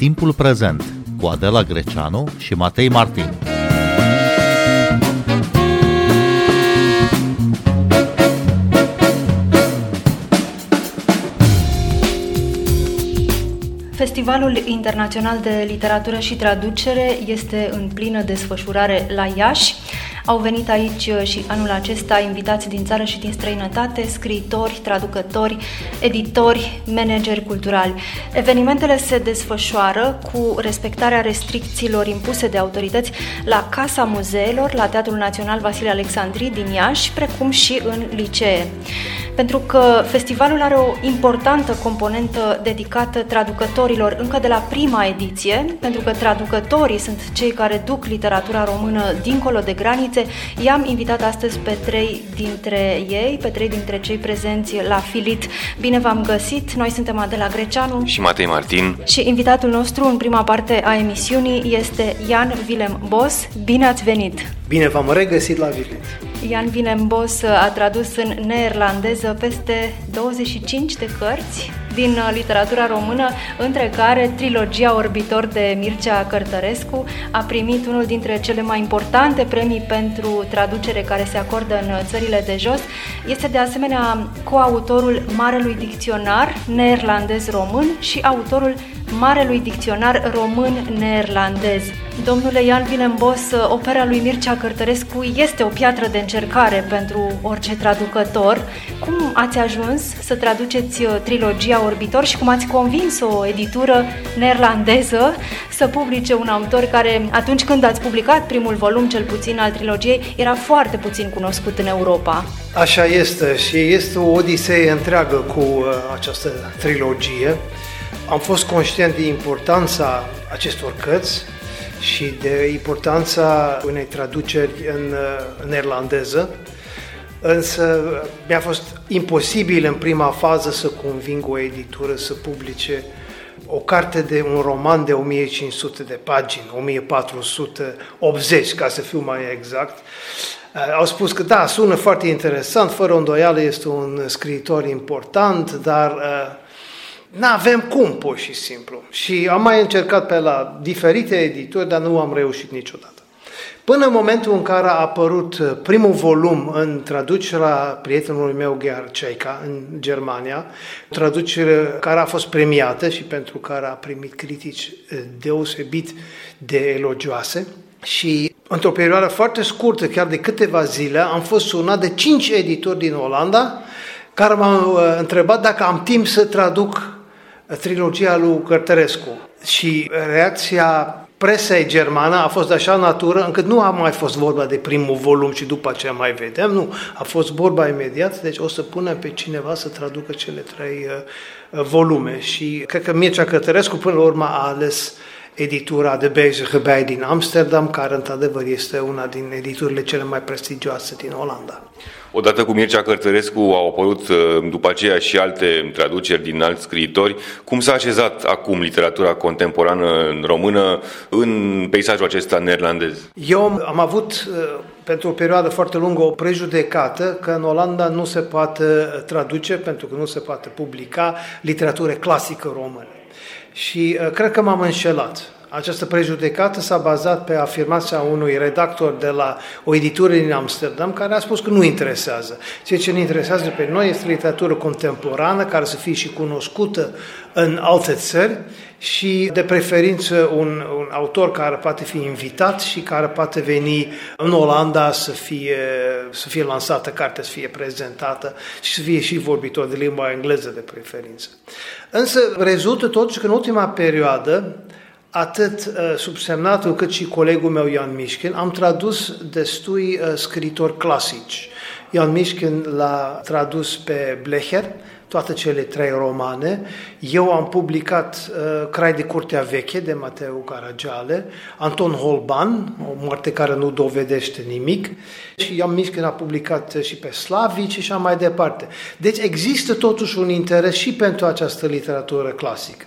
Timpul prezent cu Adela Greceanu și Matei Martin. Festivalul Internațional de Literatură și Traducere este în plină desfășurare la Iași. Au venit aici uh, și anul acesta invitați din țară și din străinătate, scriitori, traducători, editori, manageri culturali. Evenimentele se desfășoară cu respectarea restricțiilor impuse de autorități la Casa Muzeelor, la Teatrul Național Vasile Alexandri din Iași, precum și în licee pentru că festivalul are o importantă componentă dedicată traducătorilor încă de la prima ediție, pentru că traducătorii sunt cei care duc literatura română dincolo de granițe. I-am invitat astăzi pe trei dintre ei, pe trei dintre cei prezenți la Filit. Bine v-am găsit! Noi suntem Adela Greceanu și Matei Martin și invitatul nostru în prima parte a emisiunii este Ian Willem Bos. Bine ați venit! Bine v-am regăsit la Filit! Ian Vinembos a tradus în neerlandeză peste 25 de cărți din uh, literatura română, între care trilogia Orbitor de Mircea Cărtărescu a primit unul dintre cele mai importante premii pentru traducere care se acordă în uh, țările de jos. Este de asemenea coautorul Marelui Dicționar neerlandez-român și autorul Marelui Dicționar Român-Neerlandez. Domnule Ian Vilembos, opera lui Mircea Cărtărescu este o piatră de încercare pentru orice traducător. Cum ați ajuns să traduceți uh, trilogia Orbitor și cum ați convins o editură neerlandeză să publice un autor care, atunci când ați publicat primul volum, cel puțin al trilogiei, era foarte puțin cunoscut în Europa? Așa este și este o odisee întreagă cu uh, această trilogie. Am fost conștient de importanța acestor cărți și de importanța unei traduceri în, în neerlandeză, însă mi-a fost imposibil în prima fază să conving o editură să publice o carte de un roman de 1500 de pagini, 1480 ca să fiu mai exact. Au spus că da, sună foarte interesant, fără îndoială este un scriitor important, dar uh, nu avem cum, pur și simplu. Și am mai încercat pe la diferite editori, dar nu am reușit niciodată. Până în momentul în care a apărut uh, primul volum în traducerea prietenului meu Gerhard Ceica în Germania, traducere care a fost premiată și pentru care a primit critici uh, deosebit de elogioase, și într-o perioadă foarte scurtă, chiar de câteva zile, am fost sunat de cinci editori din Olanda care m-au uh, întrebat dacă am timp să traduc trilogia lui Cărtărescu. Și reacția presei germană a fost de așa natură încât nu a mai fost vorba de primul volum și după aceea mai vedem, nu, a fost vorba imediat, deci o să punem pe cineva să traducă cele trei uh, volume. Și cred că Mircea Cătărescu până la urmă a ales editura de Bezige Bij din Amsterdam, care într-adevăr este una din editurile cele mai prestigioase din Olanda. Odată cu Mircea Cărtărescu au apărut uh, după aceea și alte traduceri din alți scriitori. Cum s-a așezat acum literatura contemporană în română în peisajul acesta neerlandez? Eu am avut uh, pentru o perioadă foarte lungă o prejudecată că în Olanda nu se poate traduce, pentru că nu se poate publica literatură clasică română. Și uh, cred că m-am înșelat. Această prejudecată s-a bazat pe afirmația unui redactor de la o editură din Amsterdam care a spus că nu interesează. Ceea ce ne interesează pe noi este literatură contemporană care să fie și cunoscută în alte țări și de preferință un, un autor care poate fi invitat și care poate veni în Olanda să fie, să fie lansată cartea, să fie prezentată și să fie și vorbitor de limba engleză de preferință. Însă rezultă totuși că în ultima perioadă atât uh, subsemnatul cât și colegul meu Ian Mișkin, am tradus destui uh, scritori clasici. Ian Mișkin l-a tradus pe Blecher, toate cele trei romane. Eu am publicat uh, Crai de Curtea Veche de Mateo Caragiale, Anton Holban, o moarte care nu dovedește nimic, și Ian Mișkin a publicat și pe Slavici și așa mai departe. Deci există totuși un interes și pentru această literatură clasică.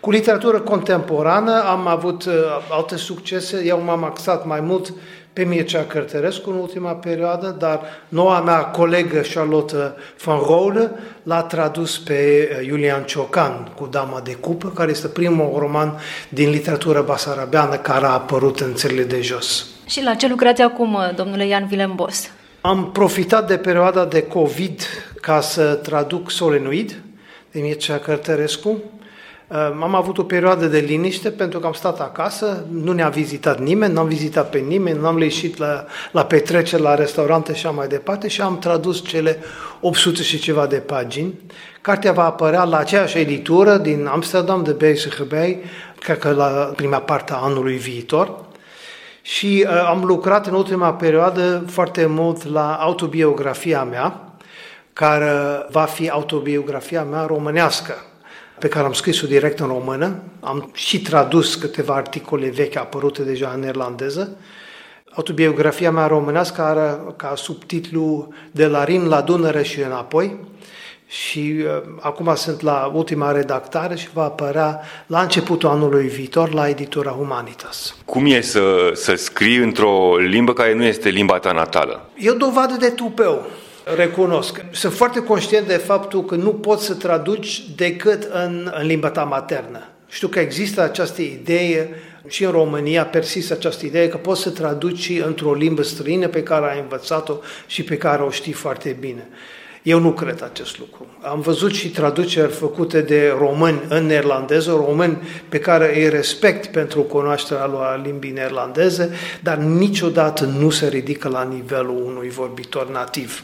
Cu literatură contemporană am avut uh, alte succese, eu m-am axat mai mult pe Mircea Cărtărescu în ultima perioadă, dar noua mea colegă Charlotte van Rode l-a tradus pe Iulian Ciocan cu Dama de Cupă, care este primul roman din literatură basarabeană care a apărut în țările de jos. Și la ce lucrați acum, domnule Ian Vilembos? Am profitat de perioada de COVID ca să traduc Solenoid de Mircea Cărtărescu. Am avut o perioadă de liniște pentru că am stat acasă, nu ne-a vizitat nimeni, n-am vizitat pe nimeni, n-am ieșit la, la petreceri, la restaurante și așa mai departe și am tradus cele 800 și ceva de pagini. Cartea va apărea la aceeași editură din Amsterdam, de Bergse Gebei, cred că la prima parte a anului viitor și uh, am lucrat în ultima perioadă foarte mult la autobiografia mea, care va fi autobiografia mea românească, pe care am scris-o direct în română. Am și tradus câteva articole vechi apărute deja în neerlandeză. Autobiografia mea românească are ca subtitlu De la Rin la Dunăre și înapoi și uh, acum sunt la ultima redactare și va apărea la începutul anului viitor la editura Humanitas. Cum e să, să scrii într-o limbă care nu este limba ta natală? E o dovadă de tupeu, recunosc. Sunt foarte conștient de faptul că nu poți să traduci decât în, în limba ta maternă. Știu că există această idee și în România persistă această idee că poți să traduci într-o limbă străină pe care ai învățat-o și pe care o știi foarte bine. Eu nu cred acest lucru. Am văzut și traduceri făcute de români în neerlandeză, români pe care îi respect pentru cunoașterea lor limbii neerlandeze, dar niciodată nu se ridică la nivelul unui vorbitor nativ.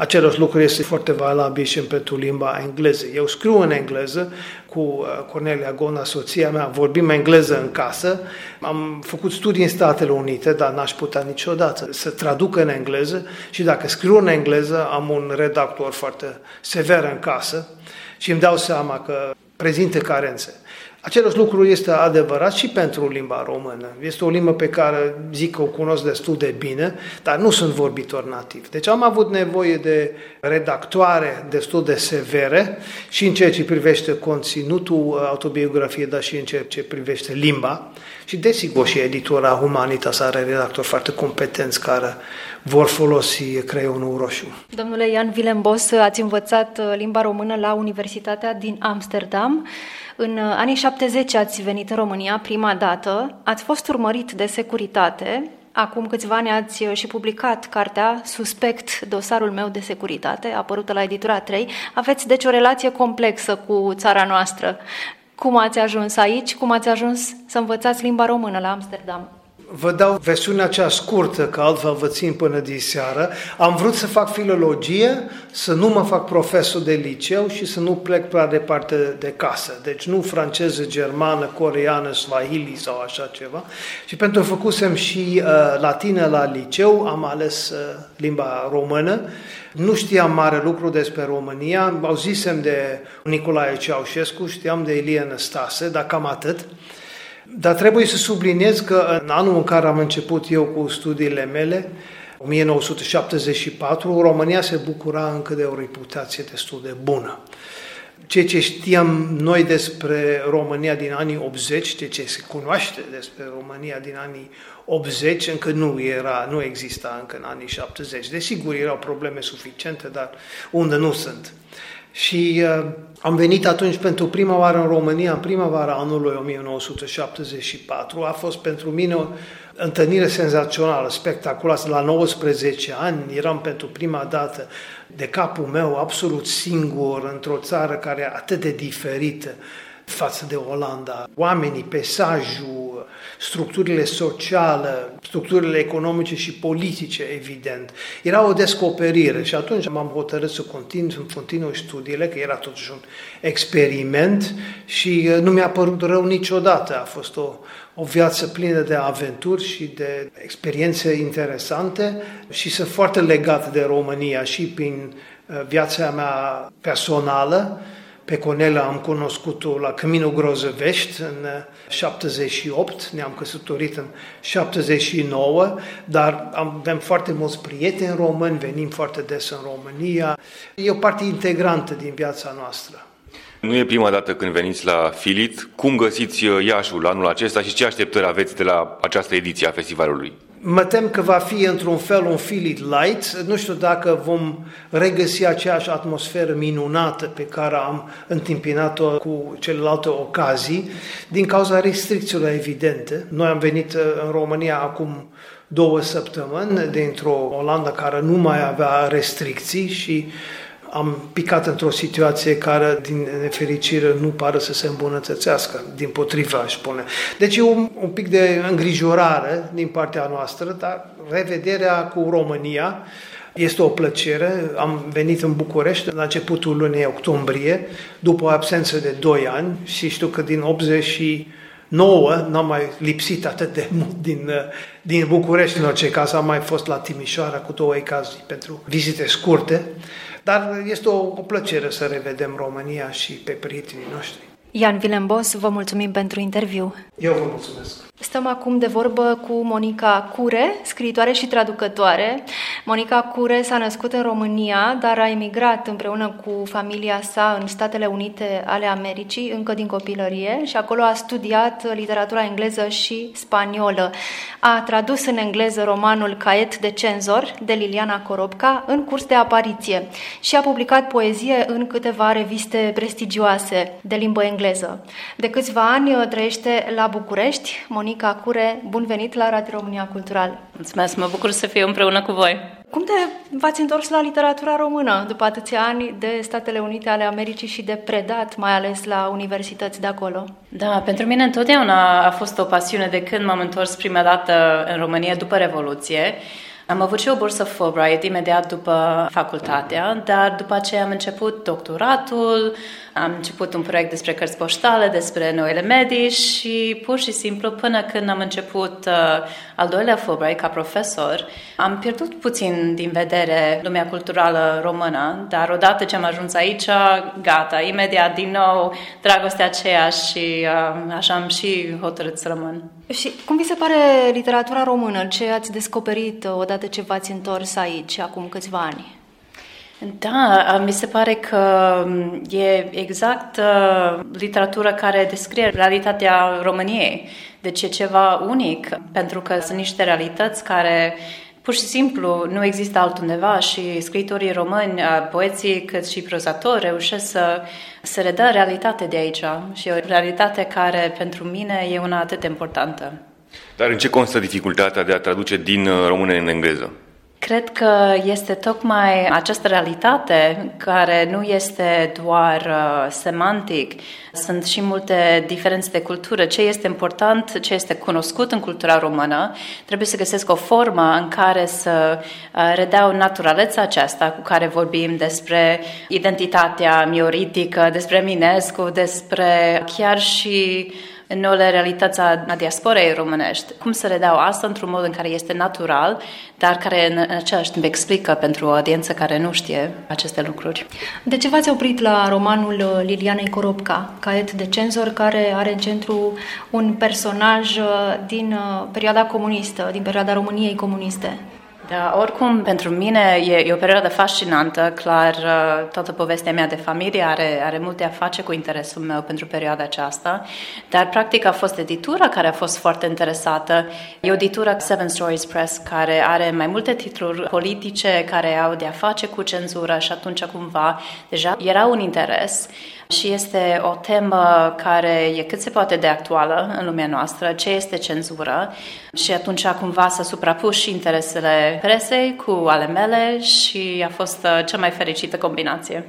Același lucru este foarte valabil și pentru limba engleză. Eu scriu în engleză cu uh, Cornelia Gona, soția mea, vorbim engleză în casă. Am făcut studii în Statele Unite, dar n-aș putea niciodată să traduc în engleză și dacă scriu în engleză, am un redactor foarte sever în casă și îmi dau seama că prezintă carențe. Același lucru este adevărat și pentru limba română. Este o limbă pe care zic că o cunosc destul de bine, dar nu sunt vorbitor nativ. Deci am avut nevoie de redactoare destul de severe și în ceea ce privește conținutul autobiografiei, dar și în ceea ce privește limba. Și desigur și editura Humanitas are redactori foarte competenți care vor folosi creionul roșu. Domnule Ian Vilembos, ați învățat limba română la Universitatea din Amsterdam. În uh, anii 70 ați venit în România prima dată, ați fost urmărit de securitate, Acum câțiva ani ați uh, și publicat cartea Suspect, dosarul meu de securitate, apărută la editura 3. Aveți deci o relație complexă cu țara noastră. Cum ați ajuns aici? Cum ați ajuns să învățați limba română la Amsterdam? Vă dau versiunea cea scurtă, că altfel vă țin până diseară. Am vrut să fac filologie, să nu mă fac profesor de liceu și să nu plec prea departe de casă. Deci nu franceză, germană, coreană, swahili sau așa ceva. Și pentru că făcusem și uh, latină la liceu, am ales uh, limba română. Nu știam mare lucru despre România, auzisem de Nicolae Ceaușescu, știam de Elie Năstase, dar cam atât. Dar trebuie să subliniez că în anul în care am început eu cu studiile mele, 1974, România se bucura încă de o reputație destul de bună. Ceea ce știam noi despre România din anii 80, ceea ce se cunoaște despre România din anii 80, încă nu era, nu exista încă în anii 70. Desigur, erau probleme suficiente, dar unde nu sunt. Și uh, am venit atunci pentru prima oară în România, în primăvara anului 1974. A fost pentru mine o întâlnire senzațională, spectaculoasă. La 19 ani eram pentru prima dată de capul meu absolut singur într-o țară care e atât de diferită față de Olanda. Oamenii, peisajul, structurile sociale, structurile economice și politice, evident. Era o descoperire și atunci m-am hotărât să continui, să continui studiile, că era totuși un experiment și uh, nu mi-a părut rău niciodată. A fost o, o viață plină de aventuri și de experiențe interesante și sunt foarte legat de România și prin uh, viața mea personală, pe Conela am cunoscut-o la Căminul Grozăvești în 78, ne-am căsătorit în 79, dar avem foarte mulți prieteni români, venim foarte des în România. E o parte integrantă din viața noastră. Nu e prima dată când veniți la Filit. Cum găsiți Iașul anul acesta și ce așteptări aveți de la această ediție a festivalului? Mă tem că va fi într-un fel un feel it light. Nu știu dacă vom regăsi aceeași atmosferă minunată pe care am întâmpinat-o cu celelalte ocazii, din cauza restricțiilor evidente. Noi am venit uh, în România acum două săptămâni dintr-o Olanda care nu mai avea restricții și am picat într-o situație care, din nefericire, nu pare să se îmbunătățească, din potriva, aș spune. Deci e un, un pic de îngrijorare din partea noastră, dar revederea cu România este o plăcere. Am venit în București la începutul lunii octombrie, după o absență de 2 ani și știu că din 80 și nouă, n-am mai lipsit atât de mult din, din București, în orice caz am mai fost la Timișoara cu două ocazii pentru vizite scurte. Dar este o, o plăcere să revedem România și pe prietenii noștri. Ian Vilembos, vă mulțumim pentru interviu. Eu vă mulțumesc. Stăm acum de vorbă cu Monica Cure, scriitoare și traducătoare. Monica Cure s-a născut în România, dar a emigrat împreună cu familia sa în Statele Unite ale Americii încă din copilărie și acolo a studiat literatura engleză și spaniolă. A tradus în engleză romanul Caiet de cenzor de Liliana Coropca în curs de apariție și a publicat poezie în câteva reviste prestigioase de limbă engleză. De câțiva ani trăiește la București. Monica Monica Cure, bun venit la Radio România Cultural. Mulțumesc, mă bucur să fiu împreună cu voi. Cum te v-ați întors la literatura română după atâția ani de Statele Unite ale Americii și de predat, mai ales la universități de acolo? Da, pentru mine întotdeauna a fost o pasiune de când m-am întors prima dată în România după Revoluție. Am avut și o bursă Fulbright imediat după facultatea, dar după aceea am început doctoratul, am început un proiect despre cărți poștale, despre noile medii și pur și simplu până când am început uh, al doilea Fulbright ca profesor, am pierdut puțin din vedere lumea culturală română, dar odată ce am ajuns aici, gata, imediat din nou dragostea aceea și uh, așa am și hotărât să rămân. Și cum vi se pare literatura română? Ce ați descoperit odată ce v-ați întors aici, acum câțiva ani? Da, mi se pare că mm, e exact uh, literatura care descrie realitatea României. Deci e ceva unic, pentru că sunt niște realități care pur și simplu nu există altundeva și scriitorii români, uh, poeții cât și prozatori reușesc să, să redă realitate de aici și o realitate care pentru mine e una atât de importantă. Dar în ce constă dificultatea de a traduce din uh, română în engleză? Cred că este tocmai această realitate care nu este doar uh, semantic, sunt și multe diferențe de cultură. Ce este important, ce este cunoscut în cultura română, trebuie să găsesc o formă în care să uh, redau naturaleța aceasta cu care vorbim despre identitatea mioritică, despre Minescu, despre chiar și în noile realități a diasporei românești. Cum să redau asta într-un mod în care este natural, dar care în același timp explică pentru o audiență care nu știe aceste lucruri. De ce v-ați oprit la romanul Lilianei Coropca, Caet de cenzor, care are în centru un personaj uh, din uh, perioada comunistă, din perioada României comuniste? Da, oricum, pentru mine e, e o perioadă fascinantă, clar, uh, toată povestea mea de familie are, are multe a face cu interesul meu pentru perioada aceasta, dar practic a fost editura care a fost foarte interesată. E o editură Seven Stories Press care are mai multe titluri politice care au de a face cu cenzura și atunci cumva deja era un interes și este o temă care e cât se poate de actuală în lumea noastră, ce este cenzură și atunci cumva s-a suprapus și interesele presei cu ale mele și a fost uh, cea mai fericită combinație.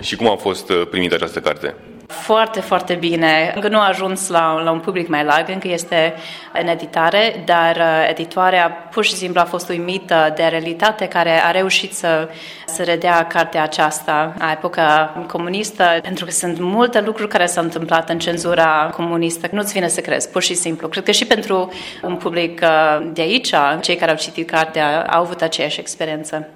Și cum a fost uh, primită această carte? Foarte, foarte bine. Încă nu a ajuns la, la un public mai larg, încă este în editare, dar uh, editoarea pur și simplu a fost uimită de realitate care a reușit să, să redea cartea aceasta a epoca comunistă, pentru că sunt multe lucruri care s-au întâmplat în cenzura comunistă. Nu-ți vine să crezi, pur și simplu. Cred că și pentru un public uh, de aici, cei care au citit cartea, au avut aceeași experiență.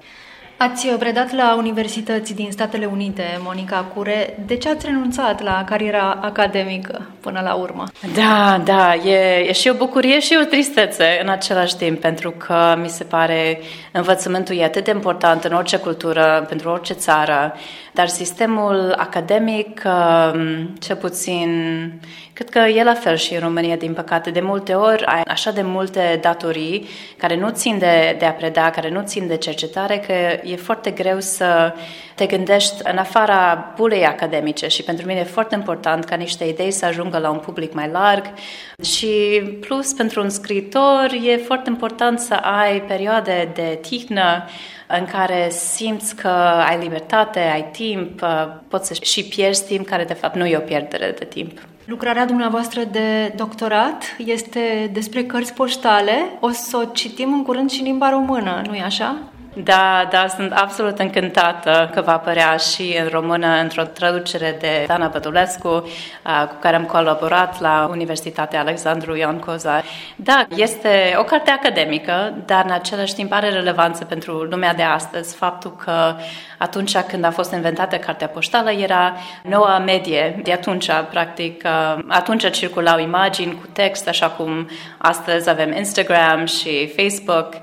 Ați predat la universități din Statele Unite, Monica Cure. De ce ați renunțat la cariera academică până la urmă? Da, da, e, e și o bucurie și o tristețe în același timp, pentru că mi se pare învățământul e atât de important în orice cultură, pentru orice țară, dar sistemul academic, um, cel puțin, cred că e la fel și în România, din păcate. De multe ori ai așa de multe datorii care nu țin de, de a preda, care nu țin de cercetare, că e foarte greu să te gândești în afara bulei academice și pentru mine e foarte important ca niște idei să ajungă la un public mai larg și plus pentru un scriitor e foarte important să ai perioade de tihnă în care simți că ai libertate, ai timp, poți să și pierzi timp care de fapt nu e o pierdere de timp. Lucrarea dumneavoastră de doctorat este despre cărți poștale. O să o citim în curând și în limba română, nu-i așa? Da, da, sunt absolut încântată că va apărea și în română într-o traducere de Dana Bădulescu, cu care am colaborat la Universitatea Alexandru Ioan Coza. Da, este o carte academică, dar în același timp are relevanță pentru lumea de astăzi. Faptul că atunci când a fost inventată cartea poștală era noua medie de atunci, practic. Atunci circulau imagini cu text, așa cum astăzi avem Instagram și Facebook.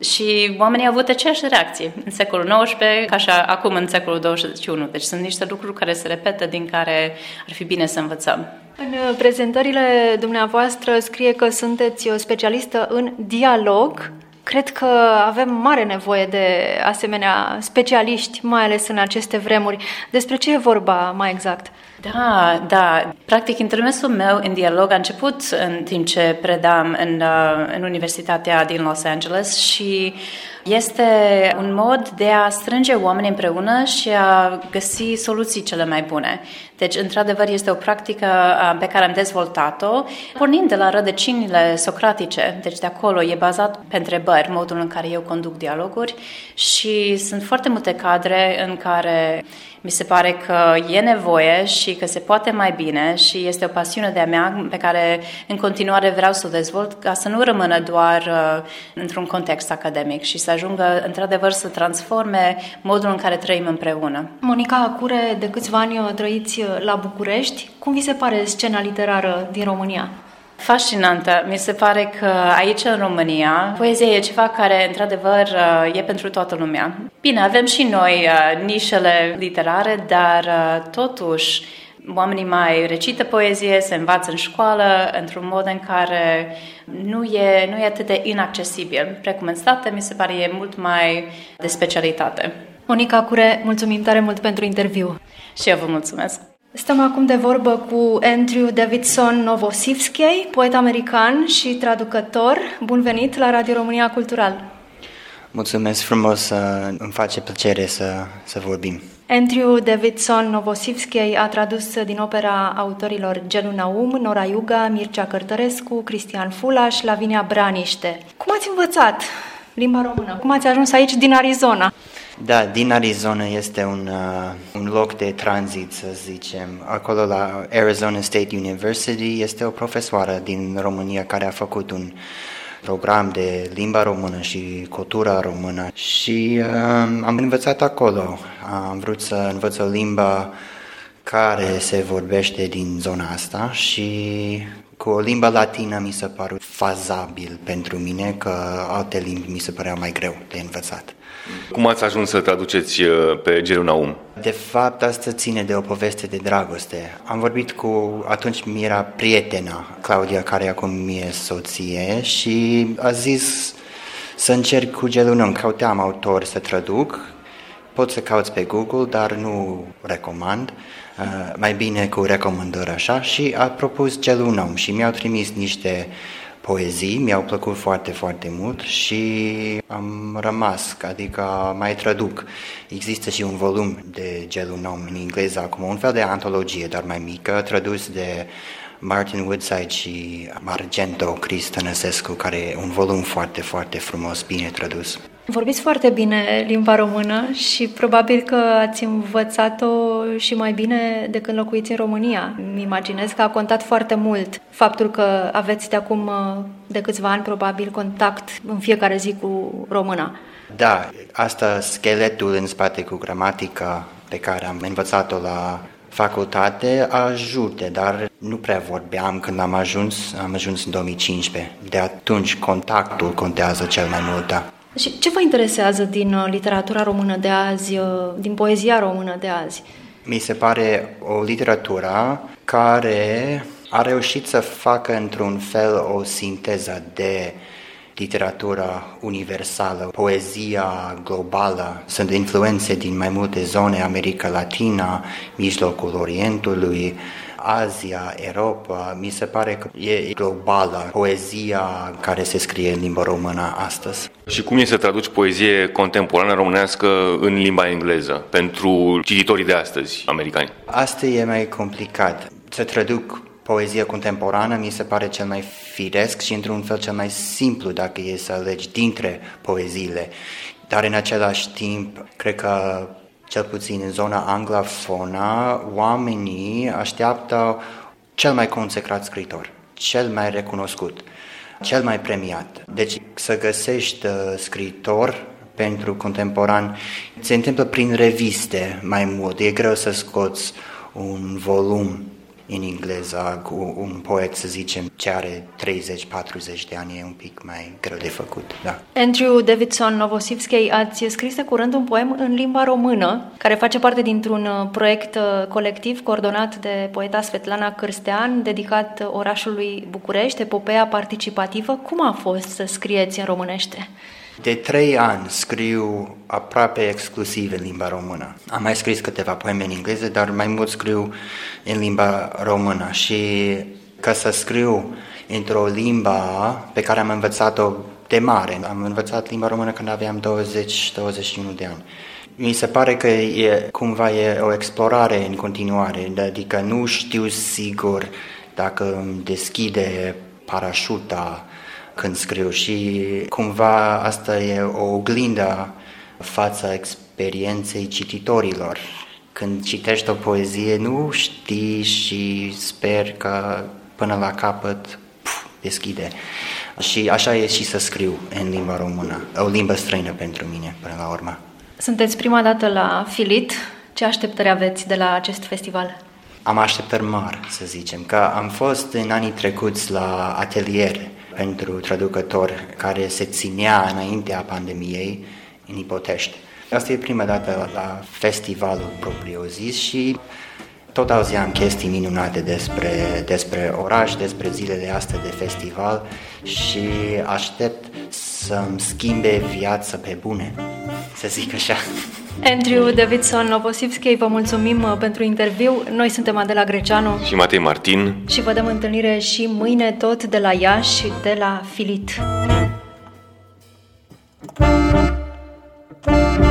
Și oamenii au avut aceeași reacție în secolul XIX ca și acum în secolul 21. Deci sunt niște lucruri care se repetă, din care ar fi bine să învățăm. În uh, prezentările dumneavoastră scrie că sunteți o specialistă în dialog. Cred că avem mare nevoie de asemenea specialiști, mai ales în aceste vremuri. Despre ce e vorba mai exact? Da, da. Practic, intermesul meu în dialog a început în timp ce predam în, uh, în Universitatea din Los Angeles și este un mod de a strânge oameni împreună și a găsi soluții cele mai bune. Deci, într-adevăr, este o practică pe care am dezvoltat-o, pornind de la rădăcinile socratice. Deci, de acolo e bazat pe întrebări, modul în care eu conduc dialoguri și sunt foarte multe cadre în care mi se pare că e nevoie și că se poate mai bine și este o pasiune de-a mea pe care în continuare vreau să o dezvolt ca să nu rămână doar uh, într-un context academic și să ajungă într-adevăr să transforme modul în care trăim împreună. Monica Acure, de câțiva ani trăiți la București. Cum vi se pare scena literară din România? Fascinantă. Mi se pare că aici, în România, poezia e ceva care, într-adevăr, e pentru toată lumea. Bine, avem și noi uh, nișele literare, dar uh, totuși oamenii mai recită poezie, se învață în școală într-un mod în care nu e, nu e atât de inaccesibil. Precum în state, mi se pare e mult mai de specialitate. Monica Cure, mulțumim tare mult pentru interviu. Și eu vă mulțumesc. Stăm acum de vorbă cu Andrew Davidson Novosivskei, poet american și traducător. Bun venit la Radio România Cultural! Mulțumesc frumos, îmi face plăcere să, să vorbim. Andrew Davidson Novosivskei a tradus din opera autorilor Gelu Naum, Nora Iuga, Mircea Cărtărescu, Cristian Fulaș, Lavinia Braniște. Cum ați învățat limba română? Cum ați ajuns aici din Arizona? Da, din Arizona este un, uh, un loc de tranzit, să zicem. Acolo la Arizona State University este o profesoară din România care a făcut un program de limba română și cultura română și uh, am învățat acolo. Am vrut să învăț o limbă care se vorbește din zona asta și cu o limbă latină mi s-a părut fazabil pentru mine, că alte limbi mi se păreau mai greu de învățat. Cum ați ajuns să traduceți uh, pe Gerunaum? De fapt, asta ține de o poveste de dragoste. Am vorbit cu, atunci mi era prietena, Claudia, care acum mi e soție, și a zis să încerc cu Gerunaum. Căuteam autor să traduc, poți să cauți pe Google, dar nu recomand. Uh, mai bine cu recomandări așa și a propus Gelunom și mi-au trimis niște poezii, mi-au plăcut foarte, foarte mult și am rămas, adică mai traduc. Există și un volum de Gelunom în engleză acum, un fel de antologie, dar mai mică, tradus de Martin Woodside și Margento Chris Tănăsescu, care e un volum foarte, foarte frumos, bine tradus. Vorbiți foarte bine limba română și probabil că ați învățat-o și mai bine de când locuiți în România. Mi imaginez că a contat foarte mult faptul că aveți de acum de câțiva ani probabil contact în fiecare zi cu româna. Da, asta scheletul în spate cu gramatica pe care am învățat-o la facultate ajute, dar nu prea vorbeam când am ajuns, am ajuns în 2015. De atunci contactul contează cel mai mult, da. Și ce vă interesează din uh, literatura română de azi, uh, din poezia română de azi? Mi se pare o literatură care a reușit să facă într-un fel o sinteză de literatura universală, poezia globală. Sunt influențe din mai multe zone, America Latina, mijlocul Orientului, Asia, Europa, mi se pare că e globală poezia care se scrie în limba română astăzi. Și cum e să traduci poezie contemporană românească în limba engleză pentru cititorii de astăzi americani? Asta e mai complicat. Să traduc poezia contemporană mi se pare cel mai firesc și într-un fel cel mai simplu dacă e să alegi dintre poeziile. Dar în același timp, cred că cel puțin în zona anglofonă, oamenii așteaptă cel mai consecrat scritor, cel mai recunoscut, cel mai premiat. Deci să găsești uh, scritor pentru contemporan se întâmplă prin reviste mai mult. E greu să scoți un volum în engleză cu un poet, să zicem, ce are 30-40 de ani, e un pic mai greu de făcut. Da. Andrew Davidson Novosivski, ați scris de curând un poem în limba română, care face parte dintr-un uh, proiect uh, colectiv coordonat de poeta Svetlana Cârstean, dedicat uh, orașului București, epopeea participativă. Cum a fost să scrieți în românește? De trei ani scriu aproape exclusiv în limba română. Am mai scris câteva poeme în engleză, dar mai mult scriu în limba română și ca să scriu într-o limbă pe care am învățat-o de mare. Am învățat limba română când aveam 20-21 de ani. Mi se pare că e cumva e o explorare în continuare, adică nu știu sigur dacă îmi deschide parașuta când scriu și cumva asta e o oglindă fața experienței cititorilor. Când citești o poezie, nu știi și sper că până la capăt puf, deschide. Și așa e și să scriu în limba română, o limbă străină pentru mine, până la urmă. Sunteți prima dată la Filit. Ce așteptări aveți de la acest festival? Am așteptări mari, să zicem, că am fost în anii trecuți la atelier pentru traducători care se ținea înaintea pandemiei în Ipotești. Asta e prima dată la festivalul propriu-zis și tot auzeam chestii minunate despre, despre oraș, despre zilele astea de festival și aștept să-mi schimbe viața pe bune, să zic așa. Andrew Davidson Novosivski, vă mulțumim uh, pentru interviu. Noi suntem Adela Greceanu și Matei Martin și vă dăm întâlnire și mâine tot de la Iași, de la Filit. Thank you.